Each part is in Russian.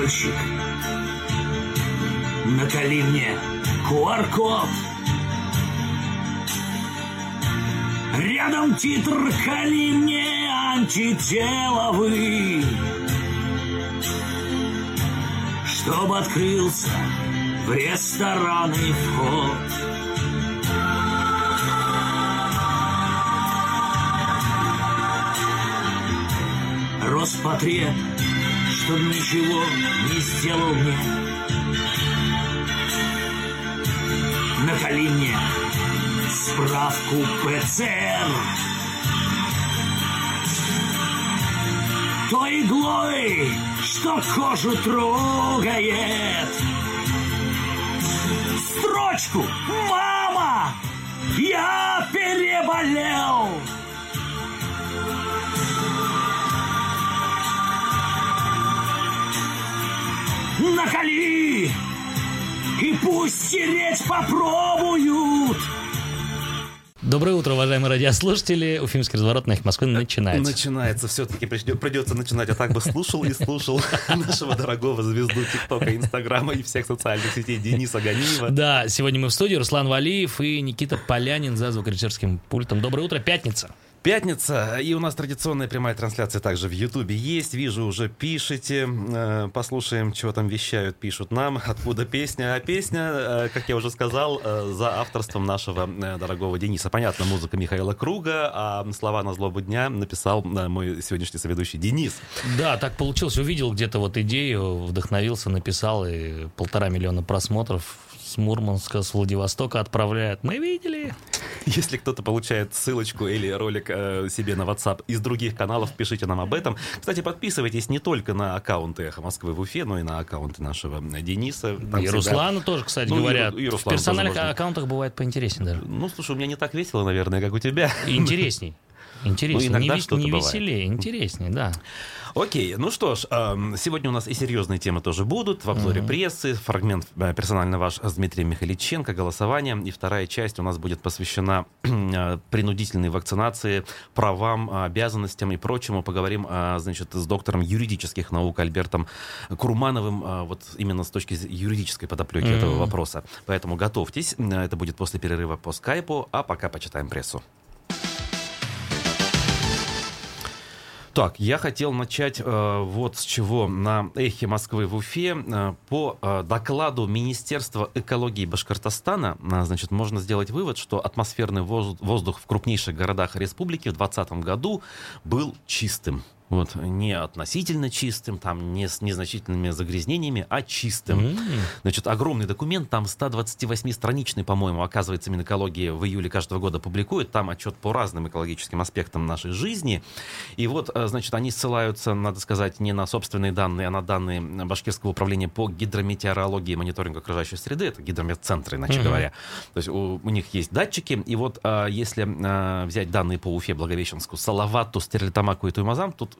Парольщик. Накали мне QR-код. Рядом титр «Кали мне антителовый». Чтоб открылся в рестораны вход. Роспотреб, чтоб ничего не сделал мне. Накали мне справку ПЦР. Той иглой, что кожу трогает. Строчку «Мама, я переболел!» Накали! И пусть стереть попробуют! Доброе утро, уважаемые радиослушатели. Уфимский разворот на их Москвы начинается. Начинается. Все-таки придется начинать. А так бы слушал и слушал нашего дорогого звезду ТикТока, Инстаграма и всех социальных сетей Дениса Ганиева. Да, сегодня мы в студии. Руслан Валиев и Никита Полянин за звукорежиссерским пультом. Доброе утро, пятница. Пятница, и у нас традиционная прямая трансляция также в Ютубе есть. Вижу, уже пишете. Э, послушаем, чего там вещают, пишут нам, откуда песня. А песня, э, как я уже сказал, э, за авторством нашего дорогого Дениса. Понятно, музыка Михаила Круга, а слова на злобу дня написал мой сегодняшний соведущий Денис. Да, так получилось. Увидел где-то вот идею, вдохновился, написал, и полтора миллиона просмотров с Мурманска, с Владивостока отправляют. Мы видели. Если кто-то получает ссылочку или ролик э, себе на WhatsApp из других каналов, пишите нам об этом. Кстати, подписывайтесь не только на аккаунты «Эхо Москвы» в Уфе, но и на аккаунты нашего Дениса. Там и всегда... Руслана тоже, кстати ну, говоря. И, и в персональных аккаунтах бывает поинтереснее даже. Ну, слушай, у меня не так весело, наверное, как у тебя. Интересней. Интереснее. Ну, иногда не, что-то не веселее, интереснее, да. Окей, ну что ж, сегодня у нас и серьезные темы тоже будут. В обзоре mm-hmm. прессы, фрагмент э, персонально ваш с Дмитрием Михаличенко, голосование. И вторая часть у нас будет посвящена э, принудительной вакцинации, правам, обязанностям и прочему. Поговорим, значит, с доктором юридических наук Альбертом Курмановым, вот именно с точки юридической подоплеки mm-hmm. этого вопроса. Поэтому готовьтесь, это будет после перерыва по скайпу, а пока почитаем прессу. Так, я хотел начать э, вот с чего. На «Эхе Москвы» в Уфе э, по э, докладу Министерства экологии Башкортостана, э, значит, можно сделать вывод, что атмосферный воздух в крупнейших городах республики в 2020 году был чистым вот, не относительно чистым, там, не с незначительными загрязнениями, а чистым. Mm-hmm. Значит, огромный документ, там 128-страничный, по-моему, оказывается, Минэкология в июле каждого года публикует, там отчет по разным экологическим аспектам нашей жизни. И вот, э, значит, они ссылаются, надо сказать, не на собственные данные, а на данные Башкирского управления по гидрометеорологии и мониторингу окружающей среды, это гидрометцентры, иначе mm-hmm. говоря. То есть у, у них есть датчики, и вот э, если э, взять данные по Уфе, Благовещенску, Салавату, Стерлитамаку и Туймазам, тут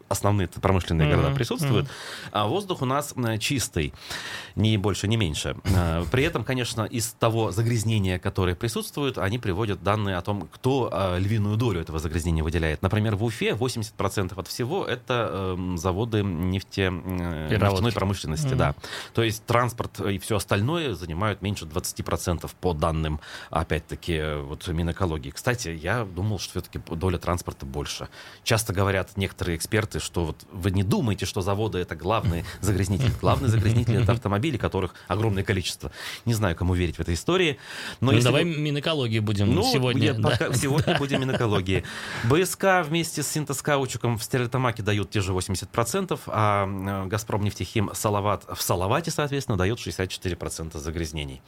основные промышленные mm-hmm. города присутствуют, mm-hmm. а воздух у нас чистый, ни больше, ни меньше. Э, при этом, конечно, из того загрязнения, которое присутствует, они приводят данные о том, кто э, львиную долю этого загрязнения выделяет. Например, в Уфе 80% от всего это эм, заводы нефте, нефтяной промышленности, mm-hmm. да. То есть транспорт и все остальное занимают меньше 20% по данным, опять-таки, вот Минэкологии. Кстати, я думал, что все-таки доля транспорта больше. Часто говорят некоторые эксперты, что вот вы не думаете, что заводы это главный загрязнитель. Главный загрязнитель это автомобили, которых огромное количество. Не знаю, кому верить в этой истории. Но ну, давай вы... Минэкологии будем ну, сегодня. да. пока, сегодня будем Минэкологии. БСК вместе с синтезкаучиком в Стерлитамаке дают те же 80%, а э, Газпром нефтехим Салават в Салавате, соответственно, дает 64% загрязнений.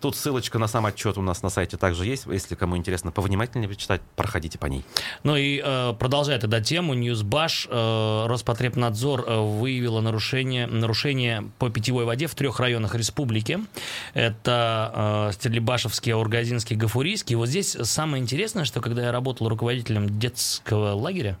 Тут ссылочка на сам отчет у нас на сайте также есть. Если кому интересно повнимательнее почитать, проходите по ней. Ну и э, продолжая тогда тему, Ньюсбаш э, Роспотребнадзор э, выявила нарушение, нарушение по питьевой воде в трех районах республики. Это э, Стерлибашевский, Аургазинский, Гафурийский. Вот здесь самое интересное, что когда я работал руководителем детского лагеря,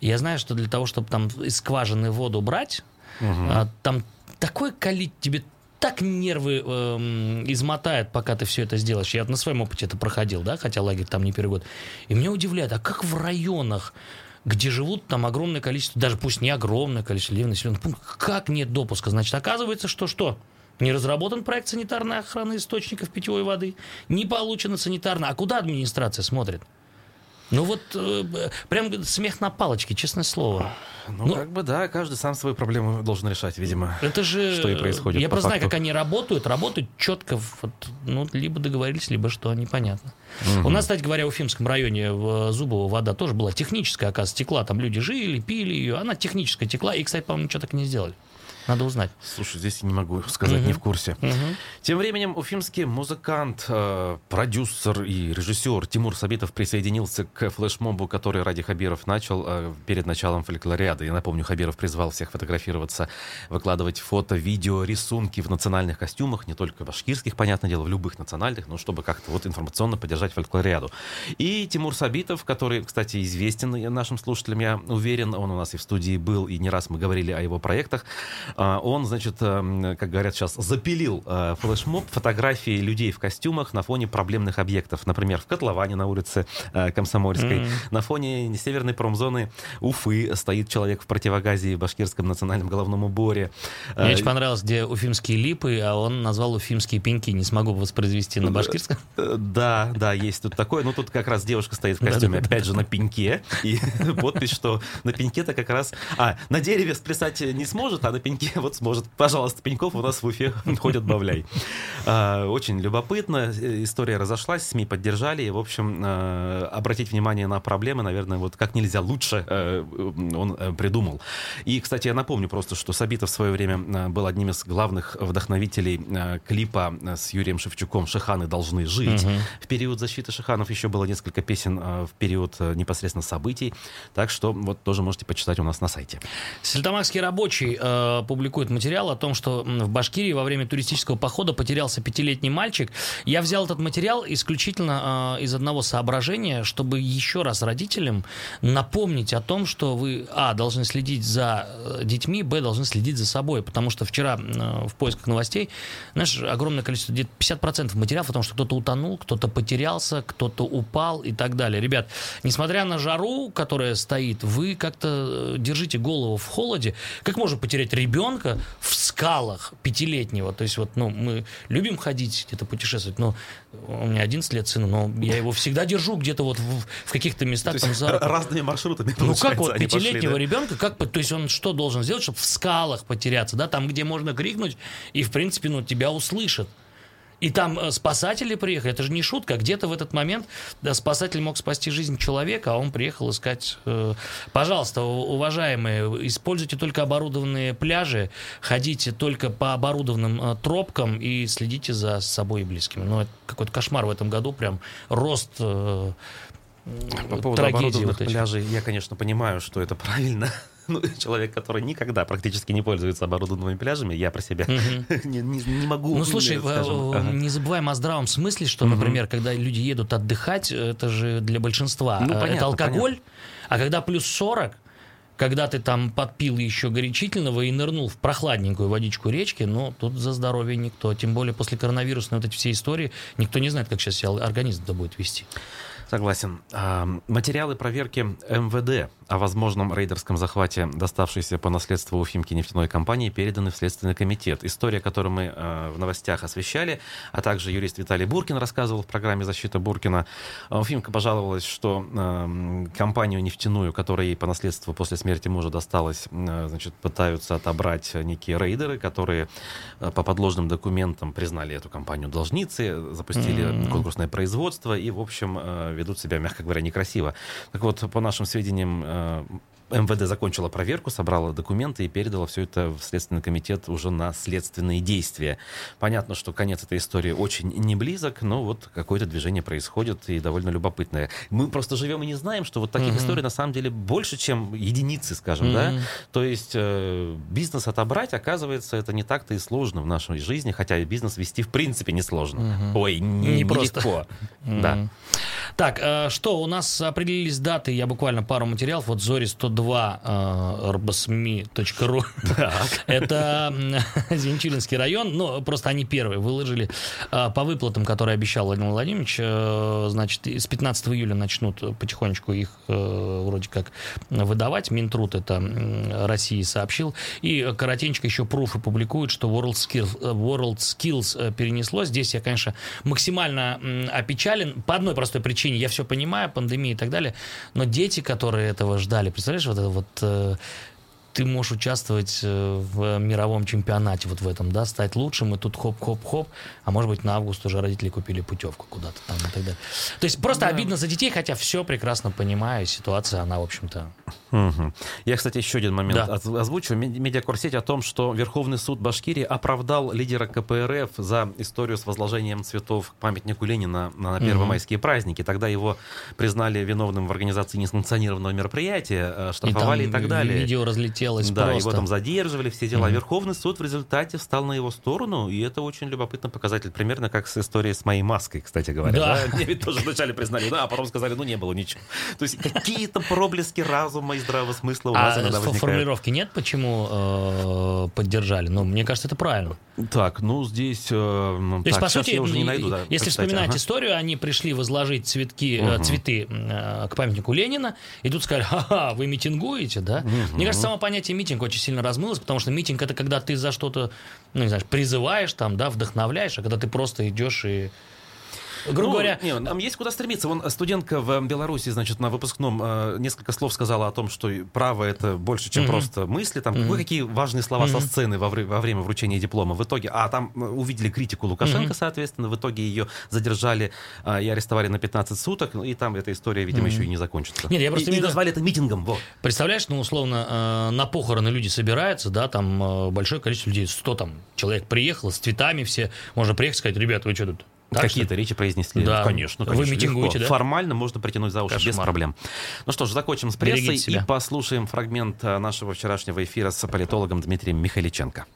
я знаю, что для того, чтобы там из скважины воду брать, угу. там такое количество, тебе так нервы э, измотает, пока ты все это сделаешь. Я на своем опыте это проходил, да, хотя лагерь там не первый год. И меня удивляет, а как в районах где живут там огромное количество, даже пусть не огромное количество людей, населенных пунктов. Как нет допуска? Значит, оказывается, что что? Не разработан проект санитарной охраны источников питьевой воды, не получено санитарно. А куда администрация смотрит? Ну вот э, прям смех на палочке, честное слово. Ну, ну, как бы да, каждый сам свою проблему должен решать, видимо. Это же... Что и происходит Я просто знаю, как они работают. Работают четко. Вот, ну, либо договорились, либо что, непонятно. Угу. У нас, кстати говоря, в Уфимском районе в Зубово вода тоже была техническая, оказывается, текла. Там люди жили, пили ее. Она техническая текла. И, кстати, по-моему, ничего так не сделали. Надо узнать. Слушай, здесь не могу сказать, угу. не в курсе. Угу. Тем временем уфимский музыкант, э, продюсер и режиссер Тимур Сабитов присоединился к флешмобу, который Ради Хабиров начал э, перед началом фольклориады. Я напомню, Хабиров призвал всех фотографироваться, выкладывать фото, видео, рисунки в национальных костюмах, не только башкирских, понятное дело, в любых национальных, но чтобы как-то вот информационно поддержать фольклориаду. И Тимур Сабитов, который, кстати, известен нашим слушателям, я уверен, он у нас и в студии был, и не раз мы говорили о его проектах, он, значит, эм, как говорят сейчас, запилил э, флешмоб фотографии людей в костюмах на фоне проблемных объектов. Например, в котловане на улице э, Комсомольской. Mm-hmm. На фоне северной промзоны Уфы стоит человек в противогазе в башкирском национальном головном уборе. Мне очень понравилось, где уфимские липы, а он назвал уфимские пеньки. Не смогу воспроизвести на башкирском. Э, да, да, есть тут такое. Ну, тут как раз девушка стоит в костюме, опять же, на пеньке. И подпись, что на пеньке-то как раз... А, на дереве сплясать не сможет, а на пеньке вот сможет. Пожалуйста, Пеньков у нас в Уфе ходит бавляй. А, очень любопытно. История разошлась, СМИ поддержали. И, в общем, а, обратить внимание на проблемы, наверное, вот как нельзя лучше э, он э, придумал. И, кстати, я напомню просто, что Сабитов в свое время э, был одним из главных вдохновителей клипа с Юрием Шевчуком «Шиханы должны жить». Угу. В период защиты Шиханов еще было несколько песен в период непосредственно событий. Так что вот тоже можете почитать у нас на сайте. Сельтамакский рабочий э, публикует материал о том, что в Башкирии во время туристического похода потерялся пятилетний мальчик. Я взял этот материал исключительно э, из одного соображения, чтобы еще раз родителям напомнить о том, что вы, а, должны следить за э, детьми, б, должны следить за собой. Потому что вчера э, в поисках новостей, знаешь, огромное количество, где-то 50% материалов о том, что кто-то утонул, кто-то потерялся, кто-то упал и так далее. Ребят, несмотря на жару, которая стоит, вы как-то э, держите голову в холоде. Как можно потерять ребенка? Ребенка в скалах пятилетнего. То есть вот, ну, мы любим ходить где-то путешествовать, но у меня 11 лет сыну, но я его всегда держу где-то вот в, в каких-то местах. Там, за... разными маршрутами, Ну как вот пятилетнего пошли, да? ребенка, как, то есть он что должен сделать, чтобы в скалах потеряться, да, там, где можно крикнуть, и, в принципе, ну, тебя услышат. И там э, спасатели приехали, это же не шутка. Где-то в этот момент да, спасатель мог спасти жизнь человека, а он приехал искать. Э, пожалуйста, уважаемые, используйте только оборудованные пляжи, ходите только по оборудованным э, тропкам и следите за собой и близкими. Ну, это какой-то кошмар в этом году, прям рост по поводу оборудованных вот пляжей, я, конечно, понимаю, что это правильно. ну, человек, который никогда практически не пользуется оборудованными пляжами, я про себя не, не, не могу. Ну, слушай, скажем, ага. не забываем о здравом смысле, что, например, когда люди едут отдыхать, это же для большинства ну, понятно, это алкоголь, понятно. а когда плюс 40, когда ты там подпил еще горячительного и нырнул в прохладненькую водичку речки, ну, тут за здоровье никто. Тем более после коронавирусной вот эти все истории, никто не знает, как сейчас себя организм-то будет вести. Согласен. Материалы проверки МВД о возможном рейдерском захвате, доставшейся по наследству Уфимки нефтяной компании, переданы в Следственный комитет. История, которую мы э, в новостях освещали, а также юрист Виталий Буркин рассказывал в программе «Защита Буркина». Уфимка пожаловалась, что э, компанию нефтяную, которая ей по наследству после смерти мужа досталась, э, значит, пытаются отобрать некие рейдеры, которые э, по подложным документам признали эту компанию должницей, запустили mm-hmm. конкурсное производство и, в общем, э, ведут себя, мягко говоря, некрасиво. Так вот, по нашим сведениям, uh, МВД закончила проверку, собрала документы и передала все это в Следственный комитет уже на следственные действия. Понятно, что конец этой истории очень не близок, но вот какое-то движение происходит и довольно любопытное. Мы просто живем и не знаем, что вот таких mm-hmm. историй на самом деле больше, чем единицы, скажем, mm-hmm. да. То есть э, бизнес отобрать, оказывается, это не так-то и сложно в нашей жизни, хотя бизнес вести в принципе несложно. Mm-hmm. Ой, не, не, просто. легко. Mm-hmm. Да. Так, э, что, у нас определились даты, я буквально пару материалов, вот Зори 102 2 rbsmi.ru. Это Зинчилинский район, ну, просто они первые выложили по выплатам, которые обещал Владимир Владимирович, значит, с 15 июля начнут потихонечку их вроде как выдавать. Минтруд это России сообщил. И коротенько еще пруфы публикуют, что World Skills, World Skills перенесло. Здесь я, конечно, максимально опечален по одной простой причине. Я все понимаю, пандемия и так далее. Но дети, которые этого ждали, представляешь, вот вот э, ты можешь участвовать э, в мировом чемпионате вот в этом, да, стать лучшим, и тут хоп-хоп-хоп, а может быть на август уже родители купили путевку куда-то там и так далее. То есть просто да. обидно за детей, хотя все прекрасно понимаю, ситуация, она, в общем-то... Угу. Я, кстати, еще один момент да. озвучу. Медиакурсеть о том, что Верховный суд Башкирии оправдал лидера КПРФ за историю с возложением цветов к памятнику Ленина на первомайские угу. праздники. Тогда его признали виновным в организации несанкционированного мероприятия, э, штрафовали и, и так далее. Видео разлетелось хотелось да, просто. его там задерживали, все дела. Mm-hmm. Верховный суд в результате встал на его сторону, и это очень любопытный показатель. Примерно как с историей с моей маской, кстати говоря. Да. Да? Мне ведь тоже вначале признали, да, а потом сказали, ну не было ничего. То есть какие-то проблески разума и здравого смысла у нас а иногда возникают. формулировки нет, почему э, поддержали? Ну, мне кажется, это правильно. Так, ну здесь... Э, ну, То есть, так, по сути, я уже не найду, да, если вспоминать ага. историю, они пришли возложить цветки, угу. цветы э, к памятнику Ленина, и тут сказали, ха-ха, вы митингуете, да? Угу. Мне кажется, само понятие митинг очень сильно размылось, потому что митинг это когда ты за что-то, ну, не знаю, призываешь там, да, вдохновляешь, а когда ты просто идешь и грубо ну, говоря... Не, нам есть куда стремиться. Вон студентка в Беларуси, значит, на выпускном э, несколько слов сказала о том, что право это больше, чем mm-hmm. просто мысли. Там mm-hmm. какие важные слова mm-hmm. со сцены во, во время вручения диплома. В итоге, а там э, увидели критику Лукашенко, mm-hmm. соответственно, в итоге ее задержали э, и арестовали на 15 суток, и там эта история, видимо, mm-hmm. еще и не закончится. Нет, я просто и, и назвали это митингом. Вот. Представляешь, ну, условно, э, на похороны люди собираются, да, там э, большое количество людей, 100 там человек приехало с цветами все, можно приехать и сказать, ребята, вы что тут Какие-то речи произнесли. Да. Конечно, конечно. Вы митингуете, легко. да? Формально можно притянуть за уши Кошмар. без проблем. Ну что ж, закончим с прессой и послушаем фрагмент э, нашего вчерашнего эфира с политологом Дмитрием Михаличенко.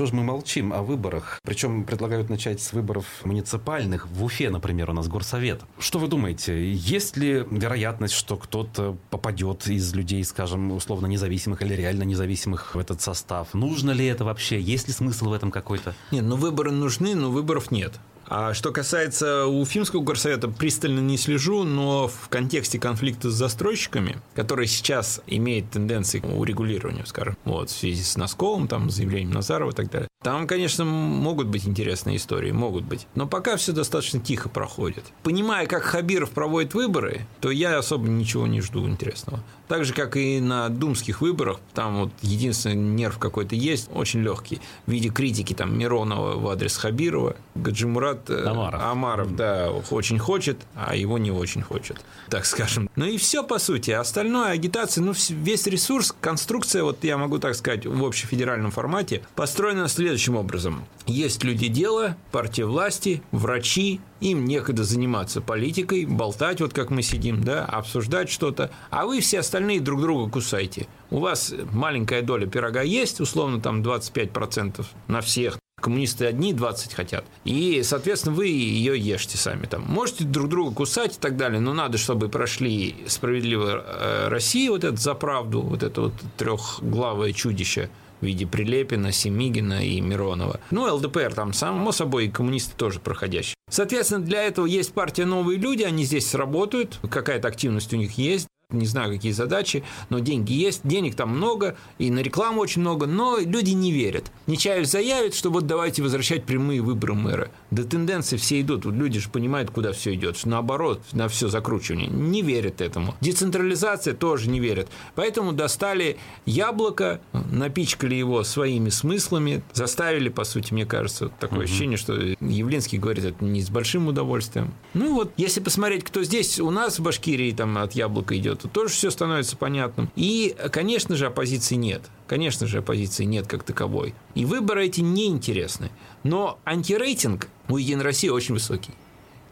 Что же мы молчим о выборах? Причем предлагают начать с выборов муниципальных. В Уфе, например, у нас горсовет. Что вы думаете, есть ли вероятность, что кто-то попадет из людей, скажем, условно независимых или реально независимых в этот состав? Нужно ли это вообще? Есть ли смысл в этом какой-то? Нет, ну выборы нужны, но выборов нет. А что касается Уфимского горсовета, пристально не слежу, но в контексте конфликта с застройщиками, который сейчас имеет тенденции к урегулированию, скажем, вот, в связи с Носковым, там, заявлением Назарова и так далее, там, конечно, могут быть интересные истории, могут быть. Но пока все достаточно тихо проходит. Понимая, как Хабиров проводит выборы, то я особо ничего не жду интересного. Так же, как и на думских выборах, там вот единственный нерв какой-то есть, очень легкий, в виде критики там Миронова в адрес Хабирова. Гаджимурат э, Амаров, Амаров да, очень хочет, а его не очень хочет, так скажем. Ну и все, по сути. Остальное, агитация, ну весь ресурс, конструкция, вот я могу так сказать, в общефедеральном формате, построена следующим образом. Есть люди дела, партия власти, врачи, им некогда заниматься политикой, болтать, вот как мы сидим, да, обсуждать что-то, а вы все остальные друг друга кусайте. У вас маленькая доля пирога есть, условно там 25% на всех, Коммунисты одни 20 хотят. И, соответственно, вы ее ешьте сами. Там. Можете друг друга кусать и так далее, но надо, чтобы прошли справедливая э, Россия, вот это за правду, вот это вот трехглавое чудище – в виде Прилепина, Семигина и Миронова. Ну, ЛДПР там, само собой, и коммунисты тоже проходящие. Соответственно, для этого есть партия «Новые люди», они здесь сработают, какая-то активность у них есть не знаю, какие задачи, но деньги есть, денег там много, и на рекламу очень много, но люди не верят. Нечаев заявит, что вот давайте возвращать прямые выборы мэра. Да тенденции все идут, вот люди же понимают, куда все идет, что наоборот, на все закручивание. Не верят этому. Децентрализация тоже не верят. Поэтому достали яблоко, напичкали его своими смыслами, заставили, по сути, мне кажется, такое угу. ощущение, что Явлинский говорит это не с большим удовольствием. Ну вот, если посмотреть, кто здесь у нас в Башкирии там от яблока идет, то тоже все становится понятным. И, конечно же, оппозиции нет. Конечно же, оппозиции нет как таковой. И выборы эти неинтересны. Но антирейтинг у Единой России очень высокий.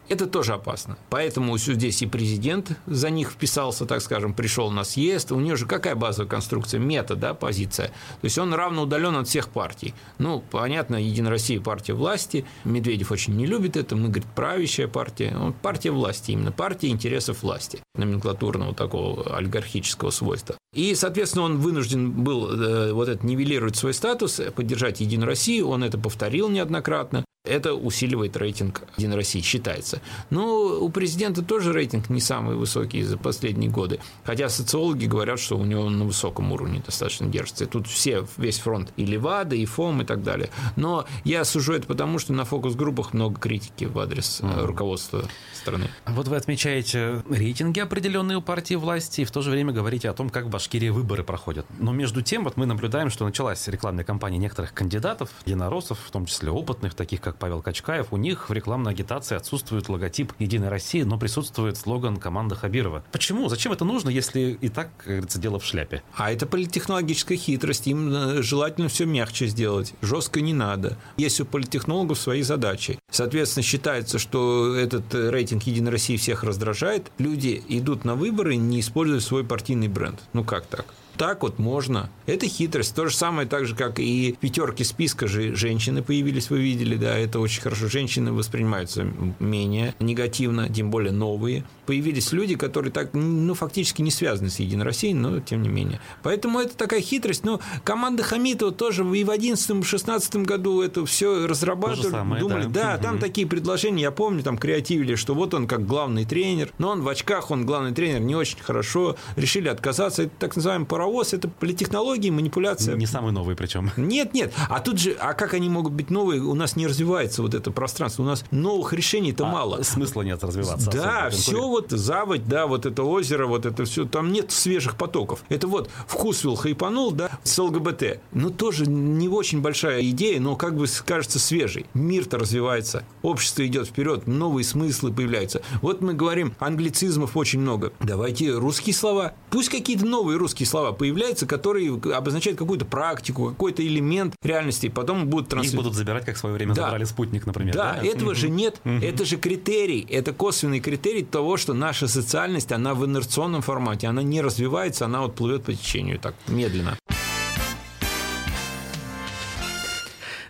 Это тоже опасно. Поэтому здесь и президент за них вписался, так скажем, пришел на съезд. У него же какая базовая конструкция? Мета, да, позиция. То есть он равно удален от всех партий. Ну, понятно, Единая Россия – партия власти. Медведев очень не любит это. Мы, говорит, правящая партия. Он партия власти, именно партия интересов власти. Номенклатурного такого олигархического свойства. И, соответственно, он вынужден был э, вот это нивелировать свой статус, поддержать Единую Россию. Он это повторил неоднократно это усиливает рейтинг Единой России, считается. Но у президента тоже рейтинг не самый высокий за последние годы. Хотя социологи говорят, что у него на высоком уровне достаточно держится. И тут все, весь фронт, и Левада, и ФОМ, и так далее. Но я сужу это потому, что на фокус-группах много критики в адрес mm. руководства страны. Вот вы отмечаете рейтинги определенные у партии власти, и в то же время говорите о том, как в Башкирии выборы проходят. Но между тем, вот мы наблюдаем, что началась рекламная кампания некоторых кандидатов, единороссов, в том числе опытных, таких как Павел Качкаев, у них в рекламной агитации отсутствует логотип «Единой России», но присутствует слоган команды Хабирова». Почему? Зачем это нужно, если и так, как говорится, дело в шляпе? А это политтехнологическая хитрость. Им э, желательно все мягче сделать. Жестко не надо. Есть у политтехнологов свои задачи. Соответственно, считается, что этот э, рейтинг «Единой России» всех раздражает. Люди идут на выборы, не используя свой партийный бренд. Ну как так? Так вот можно. Это хитрость. То же самое, так же, как и пятерки списка же женщины появились, вы видели, да, это очень хорошо. Женщины воспринимаются менее негативно, тем более новые. Появились люди, которые так, ну, фактически не связаны с Единой Россией, но тем не менее. Поэтому это такая хитрость. Но команда Хамитова тоже и в 2011-2016 году это все разрабатывали, самое, думали, да, да там такие предложения, я помню, там креативили, что вот он как главный тренер, но он в очках, он главный тренер, не очень хорошо, решили отказаться. Это так называемый паровоз паровоз, это политтехнологии, манипуляция. Не самый новый причем. Нет, нет. А тут же, а как они могут быть новые? У нас не развивается вот это пространство. У нас новых решений-то а мало. Смысла нет развиваться. Да, все вот заводь, да, вот это озеро, вот это все. Там нет свежих потоков. Это вот вкусвилл хайпанул, да, с ЛГБТ. Ну, тоже не очень большая идея, но как бы кажется свежей. Мир-то развивается, общество идет вперед, новые смыслы появляются. Вот мы говорим, англицизмов очень много. Давайте русские слова. Пусть какие-то новые русские слова появляются, которые обозначают какую-то практику, какой-то элемент реальности, потом будут транслировать. Их будут забирать, как в свое время да. забрали спутник, например. Да, да? этого же нет. Это же критерий, это косвенный критерий того, что наша социальность, она в инерционном формате, она не развивается, она вот плывет по течению так медленно.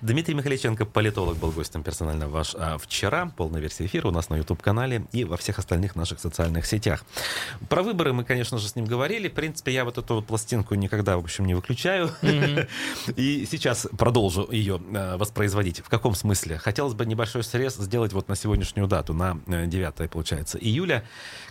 Дмитрий Михаличенко, политолог, был гостем персонально ваш а, вчера. Полная версия эфира у нас на YouTube-канале и во всех остальных наших социальных сетях. Про выборы мы, конечно же, с ним говорили. В принципе, я вот эту вот пластинку никогда, в общем, не выключаю. И сейчас продолжу ее а, воспроизводить. В каком смысле? Хотелось бы небольшой срез сделать вот на сегодняшнюю дату, на 9, э, получается, июля,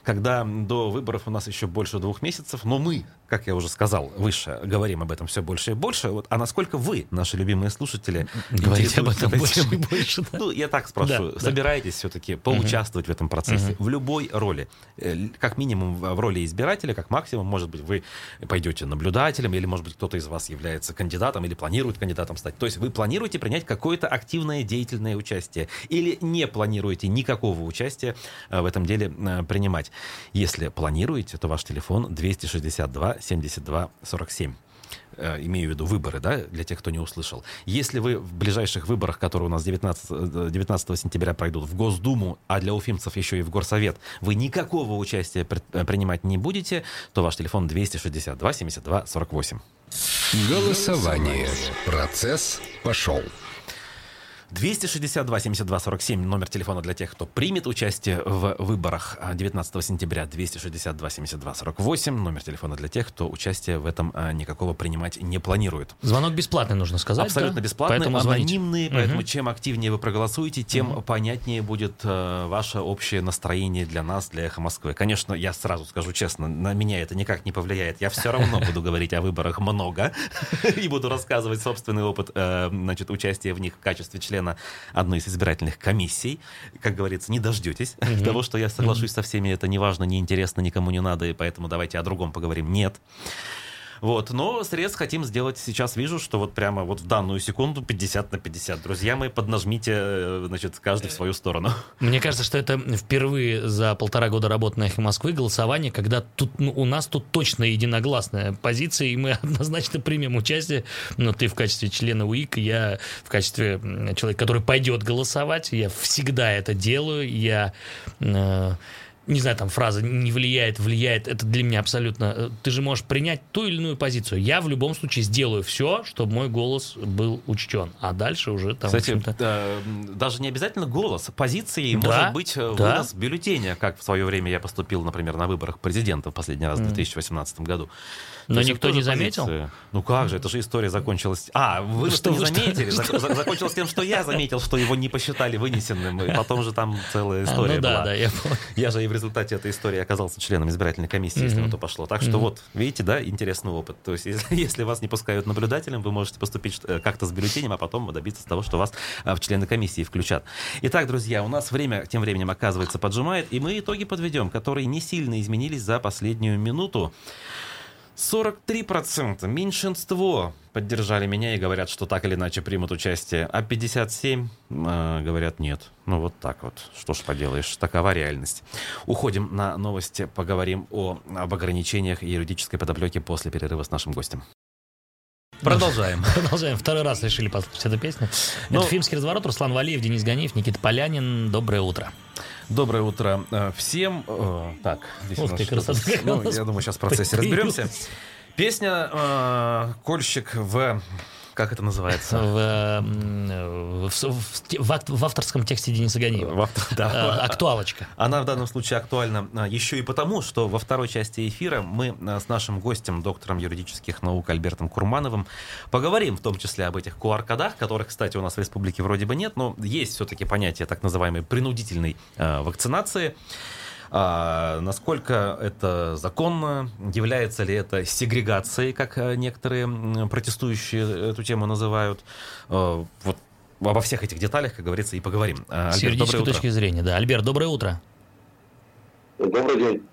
когда до выборов у нас еще больше двух месяцев, но мы, как я уже сказал выше, говорим об этом все больше и больше. Вот, а насколько вы, наши любимые слушатели, Говорить об этом больше и больше. Да? Ну, я так спрашиваю. Да, собираетесь да. все-таки поучаствовать угу. в этом процессе угу. в любой роли? Э, как минимум в роли избирателя, как максимум, может быть, вы пойдете наблюдателем, или, может быть, кто-то из вас является кандидатом или планирует кандидатом стать. То есть вы планируете принять какое-то активное деятельное участие или не планируете никакого участия э, в этом деле э, принимать. Если планируете, то ваш телефон 262 72 47. Э, имею в виду выборы, да, для тех, кто не услышал. Если вы в ближайших выборах, которые у нас 19, 19 э, сентября пройдут, в Госдуму, а для уфимцев еще и в Горсовет, вы никакого участия э, принимать не будете, то ваш телефон 262 72 48. Голосование. Процесс пошел. 262 72 47 номер телефона для тех, кто примет участие в выборах 19 а, сентября. 262 72 48 номер телефона для тех, кто участие в этом а, никакого принимать не планирует. Звонок бесплатный, нужно сказать. Абсолютно да? бесплатный, поэтому анонимный, звоните. поэтому угу. чем активнее вы проголосуете, тем угу. понятнее будет э, ваше общее настроение для нас, для «Эхо Москвы». Конечно, я сразу скажу честно, на меня это никак не повлияет. Я все равно буду говорить о выборах много и буду рассказывать собственный опыт э, значит, участия в них в качестве члена члена одной из избирательных комиссий. Как говорится, не дождетесь mm-hmm. того, что я соглашусь mm-hmm. со всеми. Это не важно, не интересно, никому не надо, и поэтому давайте о другом поговорим. Нет. Вот, но средств хотим сделать сейчас. Вижу, что вот прямо вот в данную секунду 50 на 50. Друзья мои, поднажмите, э, значит, каждый в свою сторону. Мне кажется, что это впервые за полтора года работы на «Эхо Москвы» голосование, когда тут, ну, у нас тут точно единогласная позиция, и мы однозначно примем участие. Но ты в качестве члена УИК, я в качестве человека, который пойдет голосовать, я всегда это делаю, я... Э, не знаю, там фраза не влияет, влияет, это для меня абсолютно... Э, ты же можешь принять ту или иную позицию. Я в любом случае сделаю все, чтобы мой голос был учтен. А дальше уже там... Кстати, э, даже не обязательно голос. Позицией да, может быть э, да. вынос бюллетеня, как в свое время я поступил, например, на выборах президента в последний раз в 2018 году. Но никто не заметил? Позиция. Ну как же, это же история закончилась... А, вы что, не заметили? Что? Закончилась тем, что я заметил, что его не посчитали вынесенным, и потом же там целая история а, ну, да, была. Да, я понял. Я же и в результате этой истории оказался членом избирательной комиссии, если на то пошло. Так что вот, видите, да, интересный опыт. То есть, если вас не пускают наблюдателем, вы можете поступить э, как-то с бюллетенем, а потом добиться того, что вас а, в члены комиссии включат. Итак, друзья, у нас время тем временем, оказывается, поджимает, и мы итоги подведем, которые не сильно изменились за последнюю минуту. 43% меньшинство поддержали меня и говорят, что так или иначе примут участие, а 57 э, говорят нет. Ну вот так вот. Что ж поделаешь, такова реальность. Уходим на новости, поговорим о, об ограничениях и юридической подоплеке после перерыва с нашим гостем. Продолжаем. Продолжаем. Второй раз решили послушать эту песню. Ну, Это «Фильмский разворот». Руслан Валиев, Денис Ганиев, Никита Полянин. Доброе утро. Доброе утро э, всем. Э, так, здесь Ух у нас ты, красота. Ну, я думаю, сейчас в процессе разберемся. Песня э, «Кольщик» в как это называется? В, в, в, в авторском тексте Дениса Ганиева. В автор, да. Э, актуалочка. Она в данном случае актуальна а, еще и потому, что во второй части эфира мы а, с нашим гостем, доктором юридических наук Альбертом Курмановым, поговорим в том числе об этих QR-кодах, которых, кстати, у нас в республике вроде бы нет, но есть все-таки понятие так называемой принудительной э, вакцинации. А, насколько это законно? Является ли это сегрегацией, как э, некоторые протестующие эту тему называют? А, вот обо всех этих деталях, как говорится, и поговорим. А, Альберт, С юридической точки зрения, да. Альберт, доброе утро. Добрый день.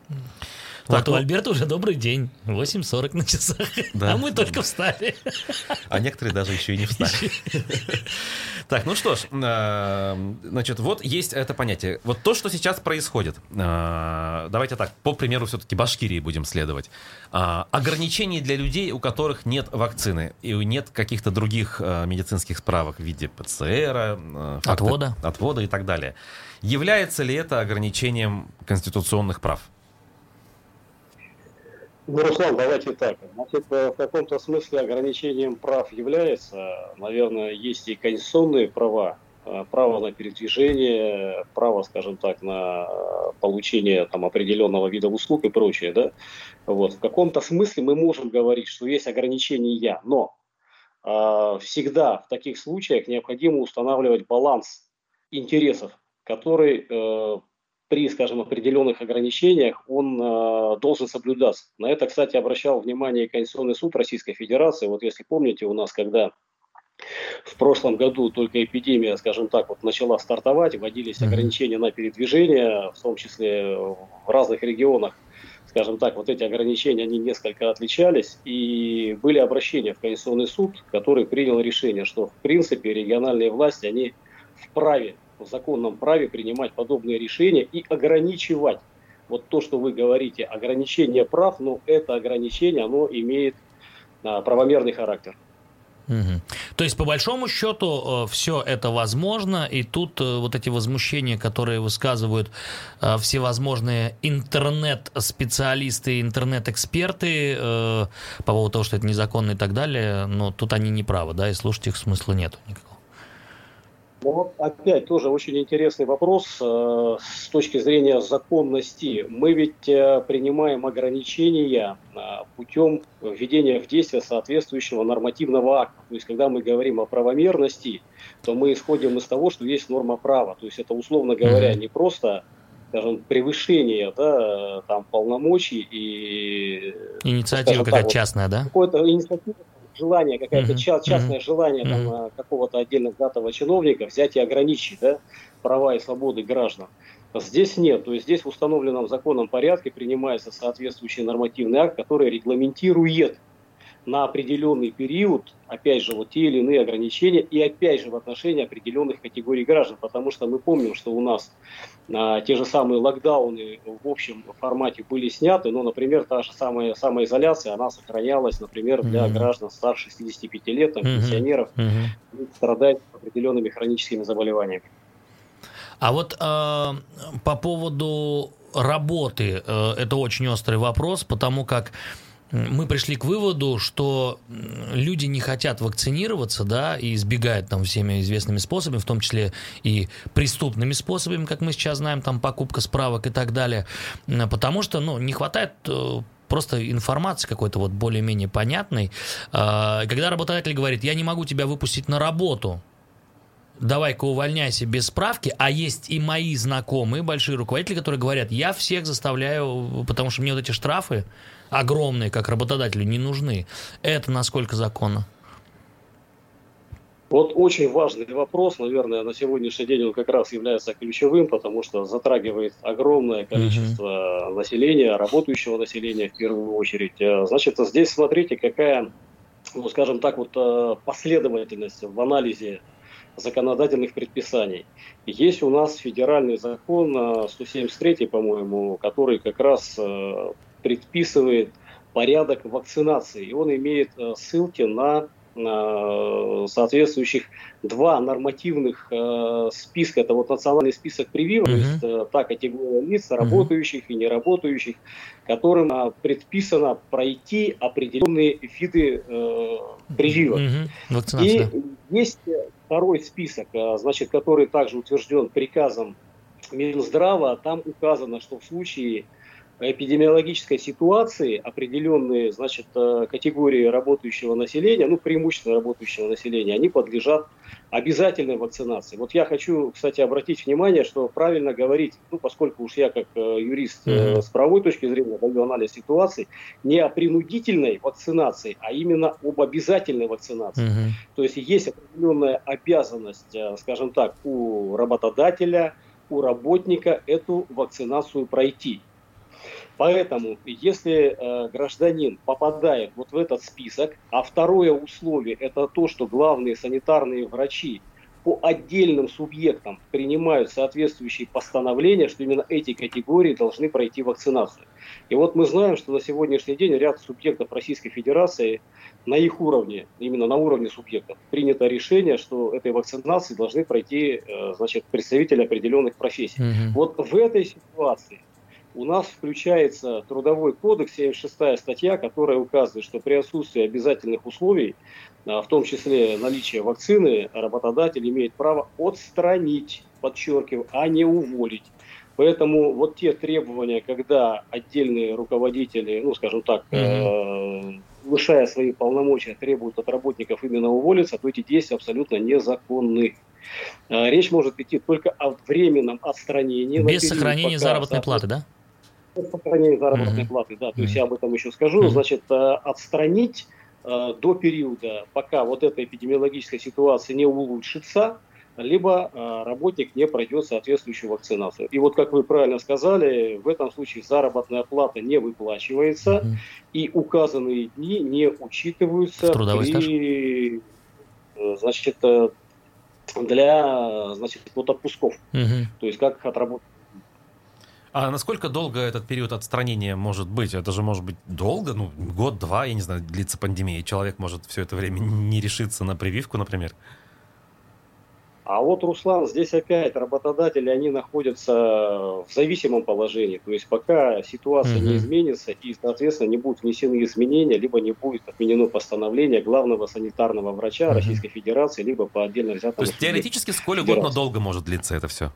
Вот так, у Альберта уже добрый день. 8.40 на часах. Да. А мы только встали. А некоторые даже еще и не встали. Так, ну что ж, э, значит, вот есть это понятие. Вот то, что сейчас происходит. Э, давайте так, по примеру все-таки Башкирии будем следовать. Ограничений для людей, у которых нет вакцины и нет каких-то других медицинских справок в виде ПЦР, отвода. отвода и так далее. Является ли это ограничением конституционных прав? Ну, Руслан, давайте так. Значит, э, в каком-то смысле ограничением прав является, наверное, есть и конституционные права, э, право на передвижение, право, скажем так, на э, получение там, определенного вида услуг и прочее. Да? Вот. В каком-то смысле мы можем говорить, что есть ограничения, но всегда в таких случаях необходимо устанавливать баланс интересов, который при, скажем, определенных ограничениях он э, должен соблюдаться. На это, кстати, обращал внимание Конституционный суд Российской Федерации. Вот если помните, у нас, когда в прошлом году только эпидемия, скажем так, вот начала стартовать, вводились ограничения на передвижение, в том числе в разных регионах, скажем так, вот эти ограничения, они несколько отличались, и были обращения в Конституционный суд, который принял решение, что, в принципе, региональные власти, они вправе в законном праве принимать подобные решения и ограничивать. Вот то, что вы говорите, ограничение прав, но это ограничение, оно имеет а, правомерный характер. Угу. То есть, по большому счету, э, все это возможно, и тут э, вот эти возмущения, которые высказывают э, всевозможные интернет-специалисты, интернет-эксперты по поводу того, что это незаконно и так далее, но тут они не правы, да, и слушать их смысла нет никакого. Ну вот опять тоже очень интересный вопрос э, с точки зрения законности. Мы ведь э, принимаем ограничения э, путем введения в действие соответствующего нормативного акта. То есть, когда мы говорим о правомерности, то мы исходим из того, что есть норма права. То есть, это, условно говоря, не просто скажем, превышение да, там, полномочий и... Инициатива какая-то частная, да? Какое-то инициатива желание, какое-то mm-hmm. частное mm-hmm. желание там, mm-hmm. какого-то отдельно взятого чиновника взять и ограничить да, права и свободы граждан. Здесь нет. То есть здесь в установленном законном порядке принимается соответствующий нормативный акт, который регламентирует на определенный период, опять же, вот те или иные ограничения, и опять же в отношении определенных категорий граждан, потому что мы помним, что у нас а, те же самые локдауны в общем формате были сняты, но, например, та же самая самоизоляция, она сохранялась, например, для mm-hmm. граждан старше 65 лет, там, mm-hmm. пенсионеров, mm-hmm. страдать определенными хроническими заболеваниями. А вот э, по поводу работы, э, это очень острый вопрос, потому как мы пришли к выводу, что люди не хотят вакцинироваться, да, и избегают там всеми известными способами, в том числе и преступными способами, как мы сейчас знаем, там покупка справок и так далее, потому что, ну, не хватает э, просто информации какой-то вот более-менее понятной. А, когда работодатель говорит, я не могу тебя выпустить на работу, давай-ка увольняйся без справки, а есть и мои знакомые, большие руководители, которые говорят, я всех заставляю, потому что мне вот эти штрафы, огромные, как работодателю, не нужны. Это насколько законно? Вот очень важный вопрос, наверное, на сегодняшний день он как раз является ключевым, потому что затрагивает огромное количество uh-huh. населения, работающего населения в первую очередь. Э, значит, здесь смотрите, какая, ну, скажем так, вот э, последовательность в анализе законодательных предписаний. Есть у нас федеральный закон 173, э, по-моему, который как раз предписывает порядок вакцинации. И он имеет э, ссылки на соответствующих два нормативных э, списка. Это вот национальный список прививок, uh-huh. то есть э, та категория лиц, работающих uh-huh. и неработающих, которым э, предписано пройти определенные виды э, прививок. Uh-huh. И да. есть второй список, э, значит, который также утвержден приказом Минздрава. Там указано, что в случае эпидемиологической ситуации определенные значит, э, категории работающего населения, ну, преимущественно работающего населения, они подлежат обязательной вакцинации. Вот я хочу, кстати, обратить внимание, что правильно говорить, ну, поскольку уж я как э, юрист mm-hmm. с правовой точки зрения даю анализ ситуации, не о принудительной вакцинации, а именно об обязательной вакцинации. Mm-hmm. То есть есть определенная обязанность, скажем так, у работодателя, у работника эту вакцинацию пройти. Поэтому, если э, гражданин попадает вот в этот список, а второе условие это то, что главные санитарные врачи по отдельным субъектам принимают соответствующие постановления, что именно эти категории должны пройти вакцинацию. И вот мы знаем, что на сегодняшний день ряд субъектов Российской Федерации на их уровне, именно на уровне субъектов, принято решение, что этой вакцинации должны пройти э, значит, представители определенных профессий. Угу. Вот в этой ситуации у нас включается Трудовой кодекс, 76 статья, которая указывает, что при отсутствии обязательных условий, а, в том числе наличия вакцины, работодатель имеет право отстранить, подчеркиваю, а не уволить. Поэтому вот те требования, когда отдельные руководители, ну, скажем так, mm-hmm. э, свои полномочия, требуют от работников именно уволиться, то эти действия абсолютно незаконны. Э, речь может идти только о временном отстранении. Без сохранения заработной платы, да? Сохранение заработной mm-hmm. платы, да, то есть я об этом еще скажу, значит, э, отстранить э, до периода, пока вот эта эпидемиологическая ситуация не улучшится, либо э, работник не пройдет соответствующую вакцинацию. И вот, как вы правильно сказали, в этом случае заработная плата не выплачивается, mm-hmm. и указанные дни не учитываются при, значит, для значит, вот отпусков. Mm-hmm. То есть как отработать а насколько долго этот период отстранения может быть? Это же может быть долго, ну, год-два, я не знаю, длится пандемия, и человек может все это время не решиться на прививку, например. А вот, Руслан, здесь опять работодатели, они находятся в зависимом положении. То есть пока ситуация угу. не изменится и, соответственно, не будут внесены изменения, либо не будет отменено постановление главного санитарного врача угу. Российской Федерации, либо по отдельно взятому... То есть теоретически сколь угодно долго может длиться это все?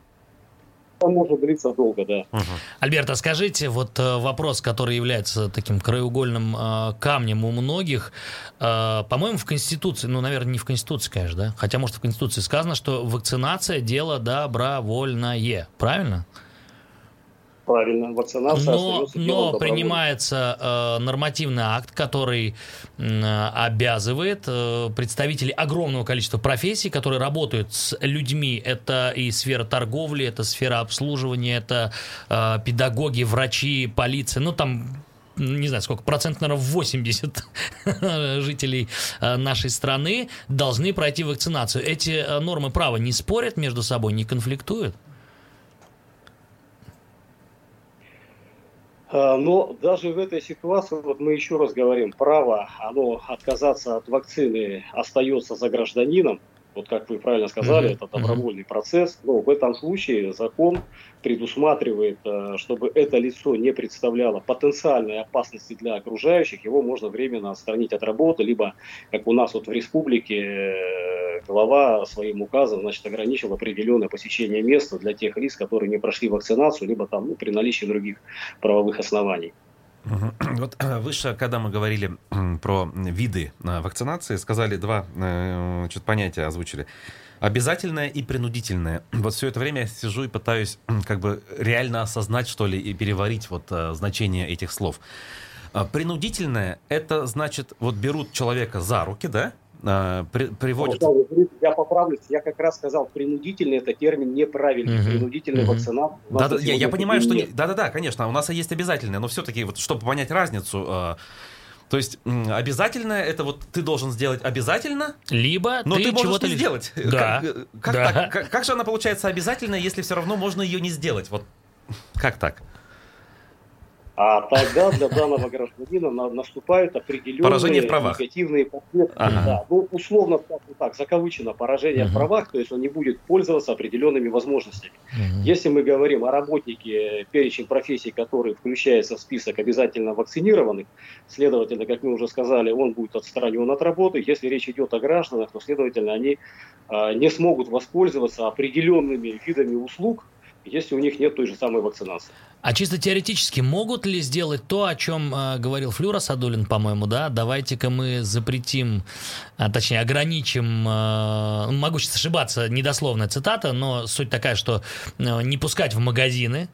Может длиться долго, да. Угу. Альберт, а скажите, вот э, вопрос, который является таким краеугольным э, камнем у многих, э, по-моему, в Конституции, ну, наверное, не в Конституции, конечно, да, хотя, может, в Конституции сказано, что вакцинация – дело добровольное, правильно? правильно, вакцинация но, но принимается э, нормативный акт, который э, обязывает э, представителей огромного количества профессий, которые работают с людьми. Это и сфера торговли, это сфера обслуживания, это э, педагоги, врачи, полиция. Ну, там не знаю, сколько, процент, наверное, 80 жителей э, нашей страны должны пройти вакцинацию. Эти э, нормы права не спорят между собой, не конфликтуют? Но даже в этой ситуации, вот мы еще раз говорим, право оно отказаться от вакцины остается за гражданином, вот как вы правильно сказали, mm-hmm. это добровольный процесс. Но в этом случае закон предусматривает, э, чтобы это лицо не представляло потенциальной опасности для окружающих, его можно временно отстранить от работы, либо, как у нас вот в республике, э, глава своим указом значит, ограничил определенное посещение места для тех лиц, которые не прошли вакцинацию, либо там ну, при наличии других правовых оснований. Вот э, выше, когда мы говорили про виды э, вакцинации, сказали два э, значит, понятия, озвучили. Обязательное и принудительное. Вот все это время я сижу и пытаюсь как бы реально осознать, что ли, и переварить вот значение этих слов. Принудительное – это значит, вот берут человека за руки, да, э, при, приводит... Я поправлюсь, я как раз сказал, принудительный это термин неправильный, угу. принудительный угу. вакцинат. Да, да, я, я понимаю, что... Да-да-да, конечно, у нас есть обязательное, но все-таки, вот, чтобы понять разницу, э, то есть обязательное это вот ты должен сделать обязательно, либо но ты, ты можешь чего-то не сделать. Да. Как, как, да. Так? Как, как же она получается обязательная, если все равно можно ее не сделать? Вот как так? А тогда для данного гражданина наступают определенные негативные последствия. Ага. Да, ну, условно так, закавычено поражение uh в правах, то есть он не будет пользоваться определенными возможностями. uh Если мы говорим о работнике, перечень профессий, который включается в список обязательно вакцинированных, следовательно, как мы уже сказали, он будет отстранен от работы. Если речь идет о гражданах, то, следовательно, они а, не смогут воспользоваться определенными видами услуг, если у них нет той же самой вакцинации. А чисто теоретически могут ли сделать то, о чем э, говорил Флюра Садулин, по-моему, да? Давайте-ка мы запретим, а, точнее ограничим, э, могу сейчас ошибаться, недословная цитата, но суть такая, что э, не пускать в магазины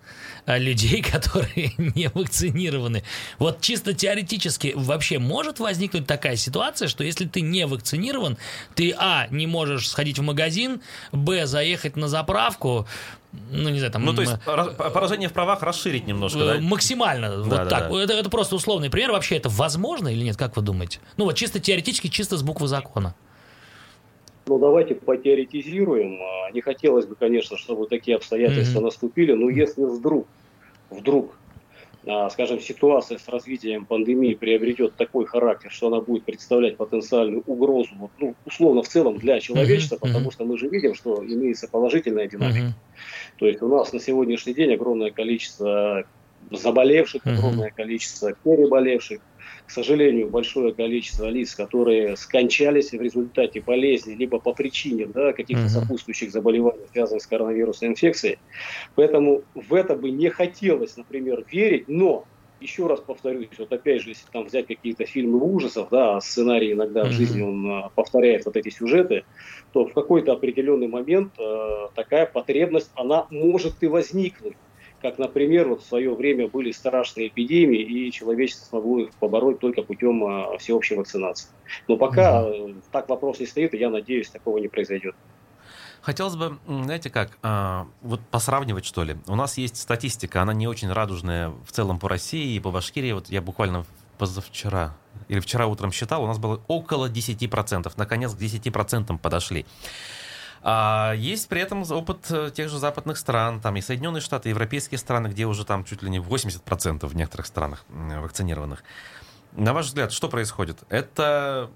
э, людей, которые не вакцинированы. Вот чисто теоретически вообще может возникнуть такая ситуация, что если ты не вакцинирован, ты, а, не можешь сходить в магазин, б, заехать на заправку, ну, не знаю, там... Ну, то есть поражение в правах расширить немножко, да? Максимально, да, вот да, так. Да. Это, это просто условный пример. Вообще это возможно или нет, как вы думаете? Ну, вот чисто теоретически, чисто с буквы закона. Ну, давайте потеоретизируем. А, не хотелось бы, конечно, чтобы такие обстоятельства mm-hmm. наступили, но если вдруг, вдруг скажем, ситуация с развитием пандемии приобретет такой характер, что она будет представлять потенциальную угрозу, вот, ну, условно, в целом для человечества, uh-huh, потому что мы же видим, что имеется положительная динамика. Uh-huh. То есть у нас на сегодняшний день огромное количество заболевших, огромное количество переболевших, к сожалению, большое количество лиц, которые скончались в результате болезни, либо по причине да, каких-то сопутствующих заболеваний, связанных с коронавирусной инфекцией. Поэтому в это бы не хотелось, например, верить, но еще раз повторюсь, вот опять же, если там взять какие-то фильмы ужасов, да, сценарий иногда в жизни он а, повторяет вот эти сюжеты, то в какой-то определенный момент э, такая потребность, она может и возникнуть как, например, вот в свое время были страшные эпидемии, и человечество смогло их побороть только путем а, всеобщей вакцинации. Но пока mm-hmm. так вопрос не стоит, и я надеюсь, такого не произойдет. Хотелось бы, знаете как, а, вот посравнивать что ли. У нас есть статистика, она не очень радужная в целом по России и по Башкирии. Вот я буквально позавчера или вчера утром считал, у нас было около 10%. Наконец к 10% подошли. А есть при этом опыт э, тех же западных стран, там и Соединенные Штаты, и европейские страны, где уже там чуть ли не 80% в некоторых странах вакцинированных. На ваш взгляд, что происходит? Это,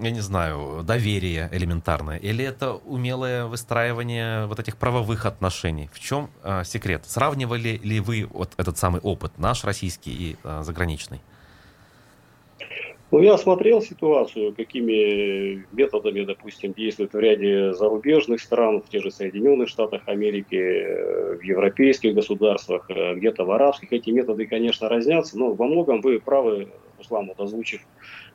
я не знаю, доверие элементарное, или это умелое выстраивание вот этих правовых отношений? В чем э, секрет? Сравнивали ли вы вот этот самый опыт, наш российский и э, заграничный? Ну, я осмотрел ситуацию, какими методами, допустим, действуют в ряде зарубежных стран, в тех же Соединенных Штатах Америки, в европейских государствах, где-то в арабских. Эти методы, конечно, разнятся, но во многом вы правы, Руслан, вот озвучив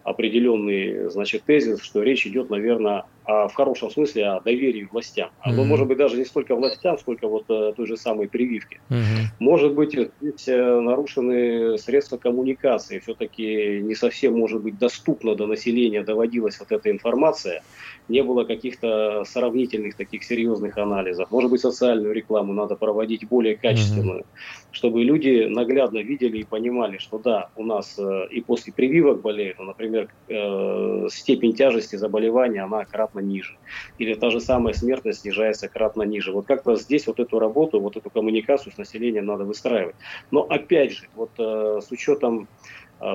определенный значит, тезис, что речь идет, наверное, в хорошем смысле о доверии властям. Mm-hmm. может быть даже не столько властям, сколько вот э, той же самой прививки. Mm-hmm. Может быть, здесь э, нарушены средства коммуникации, все-таки не совсем может быть доступно до населения доводилась вот эта информация, не было каких-то сравнительных таких серьезных анализов. Может быть, социальную рекламу надо проводить более качественную, mm-hmm. чтобы люди наглядно видели и понимали, что да, у нас э, и после прививок болеют, ну, например, э, степень тяжести заболевания, она кратно ниже. Или та же самая смертность снижается кратно ниже. Вот как-то здесь вот эту работу, вот эту коммуникацию с населением надо выстраивать. Но опять же, вот э, с учетом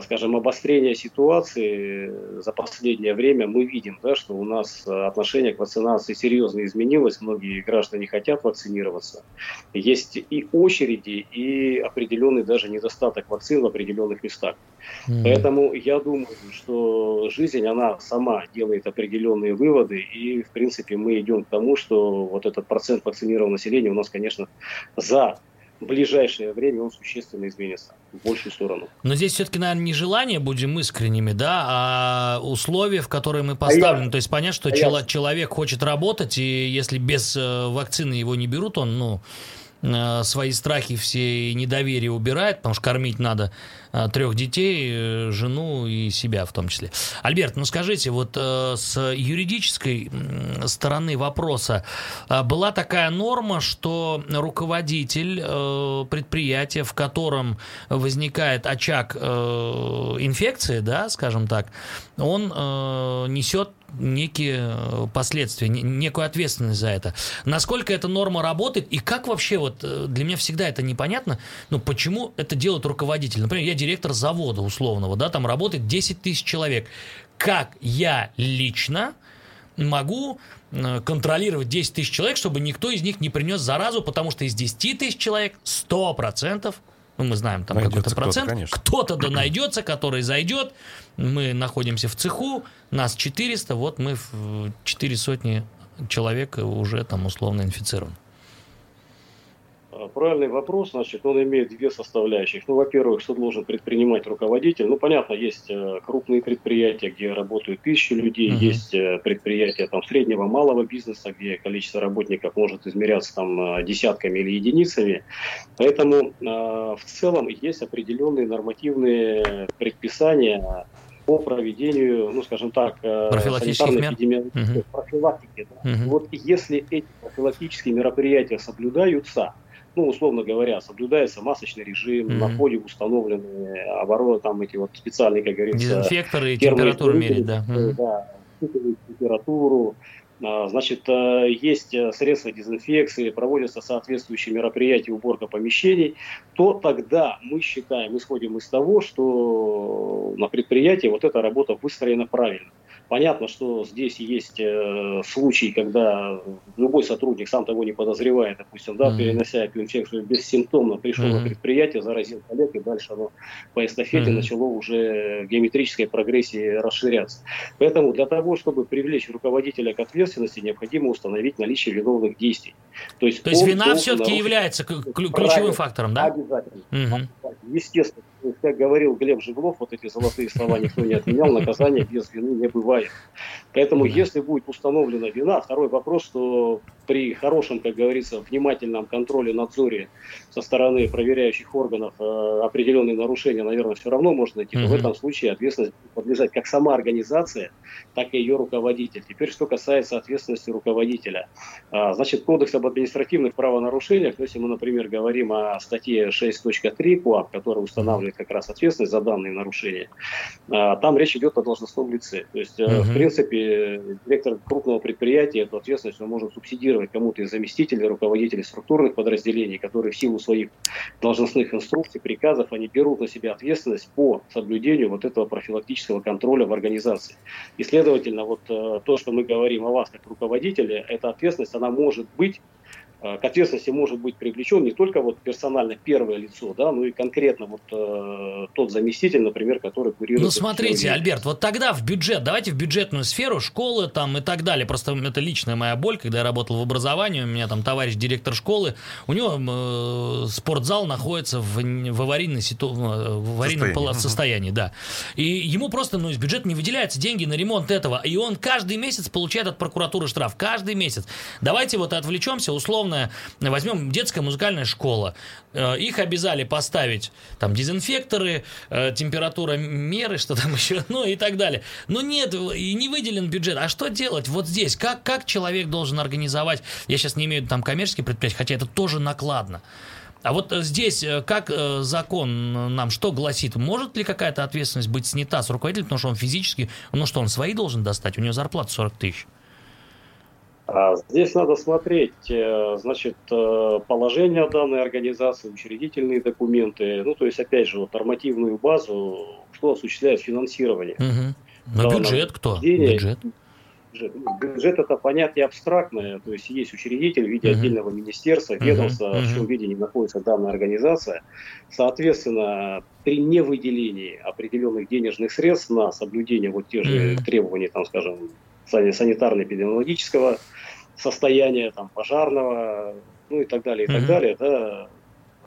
скажем, обострения ситуации за последнее время мы видим, да, что у нас отношение к вакцинации серьезно изменилось, многие граждане хотят вакцинироваться. Есть и очереди, и определенный даже недостаток вакцин в определенных местах. Mm. Поэтому я думаю, что жизнь, она сама делает определенные выводы, и, в принципе, мы идем к тому, что вот этот процент вакцинированного населения у нас, конечно, за в ближайшее время он существенно изменится в большую сторону. Но здесь все-таки, наверное, не желание, будем искренними, да, а условия, в которые мы поставлены. А я... То есть понятно, что а чело- я... человек хочет работать, и если без э, вакцины его не берут, он, ну, Э, свои страхи все недоверие убирает, потому что кормить надо трех детей, э, жену и себя в том числе. Альберт, ну скажите, вот с юридической стороны вопроса была такая норма, что руководитель предприятия, в котором возникает очаг инфекции, да, скажем так, он несет некие э, последствия, некую ответственность за это. Насколько эта норма работает и как вообще, вот э, для меня всегда это непонятно, ну почему это делает руководитель. Например, я директор завода условного, да, там работает 10 тысяч человек. Как я лично могу э, контролировать 10 тысяч человек, чтобы никто из них не принес заразу, потому что из 10 тысяч человек 100% ну, мы знаем там какой-то процент, кто-то да найдется, который зайдет, мы находимся в цеху, нас 400, вот мы в 4 сотни человек уже там условно инфицированы. А, правильный вопрос, значит, он имеет две составляющих. Ну, во-первых, что должен предпринимать руководитель? Ну, понятно, есть э, крупные предприятия, где работают тысячи людей, uh-huh. есть э, предприятия там среднего, малого бизнеса, где количество работников может измеряться там э, десятками или единицами. Поэтому в целом есть определенные нормативные предписания по проведению, ну, скажем так, санитарной эпидемиологической угу. профилактики. Да. Угу. Вот если эти профилактические мероприятия соблюдаются, ну, условно говоря, соблюдается масочный режим, mm-hmm. на входе установлены обороны, там эти вот специальные, как говорится... Дезинфекторы температуру мерить, да. Mm-hmm. Да, температуру, а, Значит, э, есть э, средства дезинфекции, проводятся соответствующие мероприятия, уборка помещений, то тогда мы считаем, исходим из того, что на предприятии вот эта работа выстроена правильно. Понятно, что здесь есть э, случаи, когда любой сотрудник, сам того не подозревая, допустим, да, mm-hmm. перенося эту инфекцию бессимптомно, пришел mm-hmm. на предприятие, заразил коллег, и дальше оно по эстафете mm-hmm. начало уже в геометрической прогрессии расширяться. Поэтому для того, чтобы привлечь руководителя к ответственности, необходимо установить наличие виновных действий. То есть, То есть вина все-таки является ключевым Правильно. фактором, да? Обязательно. Mm-hmm. Естественно как говорил Глеб Жиглов, вот эти золотые слова никто не отменял, наказания без вины не бывает. Поэтому, если будет установлена вина, второй вопрос, что при хорошем, как говорится, внимательном контроле, надзоре со стороны проверяющих органов э, определенные нарушения, наверное, все равно можно найти. Но в этом случае ответственность подлежать как сама организация, так и ее руководитель. Теперь, что касается ответственности руководителя. А, значит, Кодекс об административных правонарушениях, если мы, например, говорим о статье 6.3 КОАП, которая устанавливает как раз ответственность за данные нарушения, а, там речь идет о должностном лице. То есть, uh-huh. в принципе, директор крупного предприятия эту ответственность он может субсидировать кому-то из заместителей, руководителей структурных подразделений, которые в силу своих должностных инструкций, приказов, они берут на себя ответственность по соблюдению вот этого профилактического контроля в организации. И, следовательно, вот э, то, что мы говорим о вас как руководителе, эта ответственность, она может быть к ответственности может быть привлечен не только вот персонально первое лицо, да, но и конкретно вот э, тот заместитель, например, который курирует. Ну смотрите, Альберт, вот тогда в бюджет, давайте в бюджетную сферу, школы там и так далее. Просто это личная моя боль, когда я работал в образовании, у меня там товарищ директор школы, у него э, спортзал находится в, в, аварийной ситу... в аварийном состоянии. состоянии, да. И ему просто ну, из бюджета не выделяются деньги на ремонт этого, и он каждый месяц получает от прокуратуры штраф, каждый месяц. Давайте вот отвлечемся условно условная, возьмем детская музыкальная школа, э, их обязали поставить там дезинфекторы, э, температура меры, что там еще, ну и так далее. Но нет, и не выделен бюджет. А что делать вот здесь? Как, как человек должен организовать? Я сейчас не имею там коммерческие предприятия, хотя это тоже накладно. А вот э, здесь как закон нам что гласит? Может ли какая-то ответственность быть снята с руководителя, потому что он физически, ну что, он свои должен достать? У него зарплата 40 тысяч. А здесь надо смотреть, э, значит, э, положение данной организации, учредительные документы, ну, то есть, опять же, вот, нормативную базу, кто осуществляет финансирование. Угу. Но бюджет кто? Бюджет. Бюджет это понятие абстрактное, то есть есть учредитель в виде uh-huh. отдельного министерства, ведомства, uh-huh. в чем виде не находится данная организация. Соответственно, при невыделении определенных денежных средств на соблюдение вот тех же uh-huh. требований, там, скажем, санитарно-эпидемиологического состояния, там, пожарного, ну и так далее, и mm-hmm. так далее, да,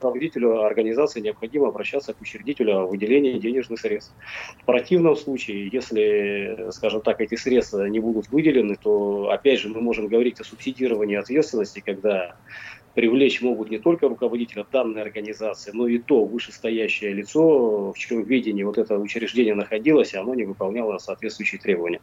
руководителю организации необходимо обращаться к учредителю о выделении денежных средств. В противном случае, если, скажем так, эти средства не будут выделены, то, опять же, мы можем говорить о субсидировании ответственности, когда привлечь могут не только руководителя данной организации, но и то вышестоящее лицо, в чьем видении вот это учреждение находилось, и оно не выполняло соответствующие требования.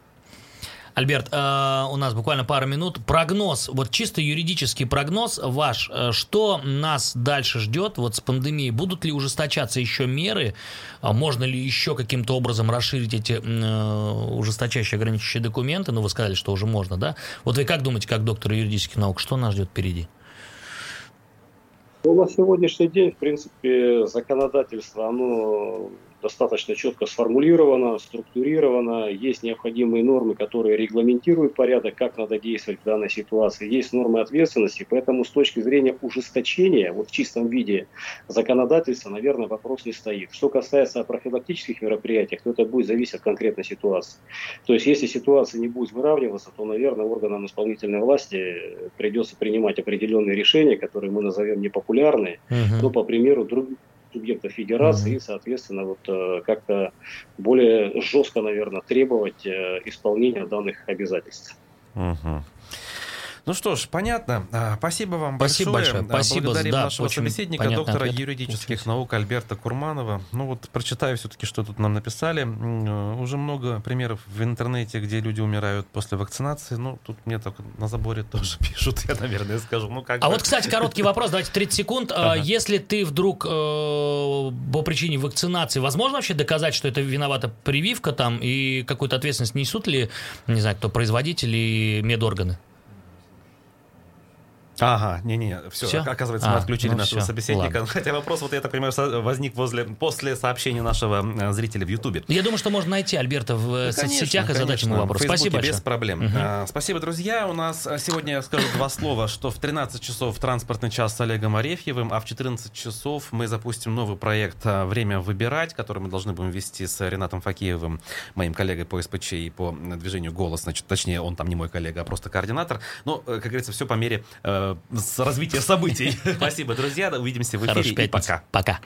Альберт, э, у нас буквально пару минут. Прогноз, вот чисто юридический прогноз ваш, э, что нас дальше ждет вот с пандемией? Будут ли ужесточаться еще меры? А можно ли еще каким-то образом расширить эти э, ужесточающие ограничивающие документы? Ну, вы сказали, что уже можно, да? Вот вы как думаете, как доктор юридических наук, что нас ждет впереди? Ну, на сегодняшний день, в принципе, законодательство, оно достаточно четко сформулировано, структурировано, есть необходимые нормы, которые регламентируют порядок, как надо действовать в данной ситуации, есть нормы ответственности, поэтому с точки зрения ужесточения, вот в чистом виде законодательства, наверное, вопрос не стоит. Что касается профилактических мероприятий, то это будет зависеть от конкретной ситуации. То есть, если ситуация не будет выравниваться, то, наверное, органам исполнительной власти придется принимать определенные решения, которые мы назовем непопулярные, uh-huh. но по примеру других субъектов федерации mm-hmm. и, соответственно, вот э, как-то более жестко, наверное, требовать э, исполнения данных обязательств. Mm-hmm. Ну что ж, понятно. А, спасибо вам Спасибо большое. большое. Спасибо, Благодарим да, нашего собеседника, доктора ответ. юридических наук Альберта Курманова. Ну вот прочитаю все-таки, что тут нам написали. Э, уже много примеров в интернете, где люди умирают после вакцинации. Ну, тут мне так на заборе тоже пишут, я, наверное, скажу. Ну, как а бы. вот, кстати, короткий вопрос, давайте 30 секунд. А, ага. Если ты вдруг э, по причине вакцинации, возможно вообще доказать, что это виновата прививка там, и какую-то ответственность несут ли, не знаю, кто, производитель и медорганы? Ага, не-не, все, все? оказывается, а, мы отключили ну нашего все, собеседника. Ладно. Хотя вопрос, вот я так понимаю, возник возле, после сообщения нашего э, зрителя в Ютубе. Я думаю, что можно найти Альберта в э, ну, соцсетях и задать ему вопрос. Спасибо большое. без проблем. Угу. А, спасибо, друзья. У нас э, сегодня я скажу два слова, что в 13 часов транспортный час с Олегом Арефьевым, а в 14 часов мы запустим новый проект «Время выбирать», который мы должны будем вести с Ренатом Факиевым, моим коллегой по СПЧ и по движению «Голос». Значит, точнее, он там не мой коллега, а просто координатор. Но, как говорится, все по мере э, развития событий. Спасибо, друзья. Увидимся в эфире. И пока. Пока.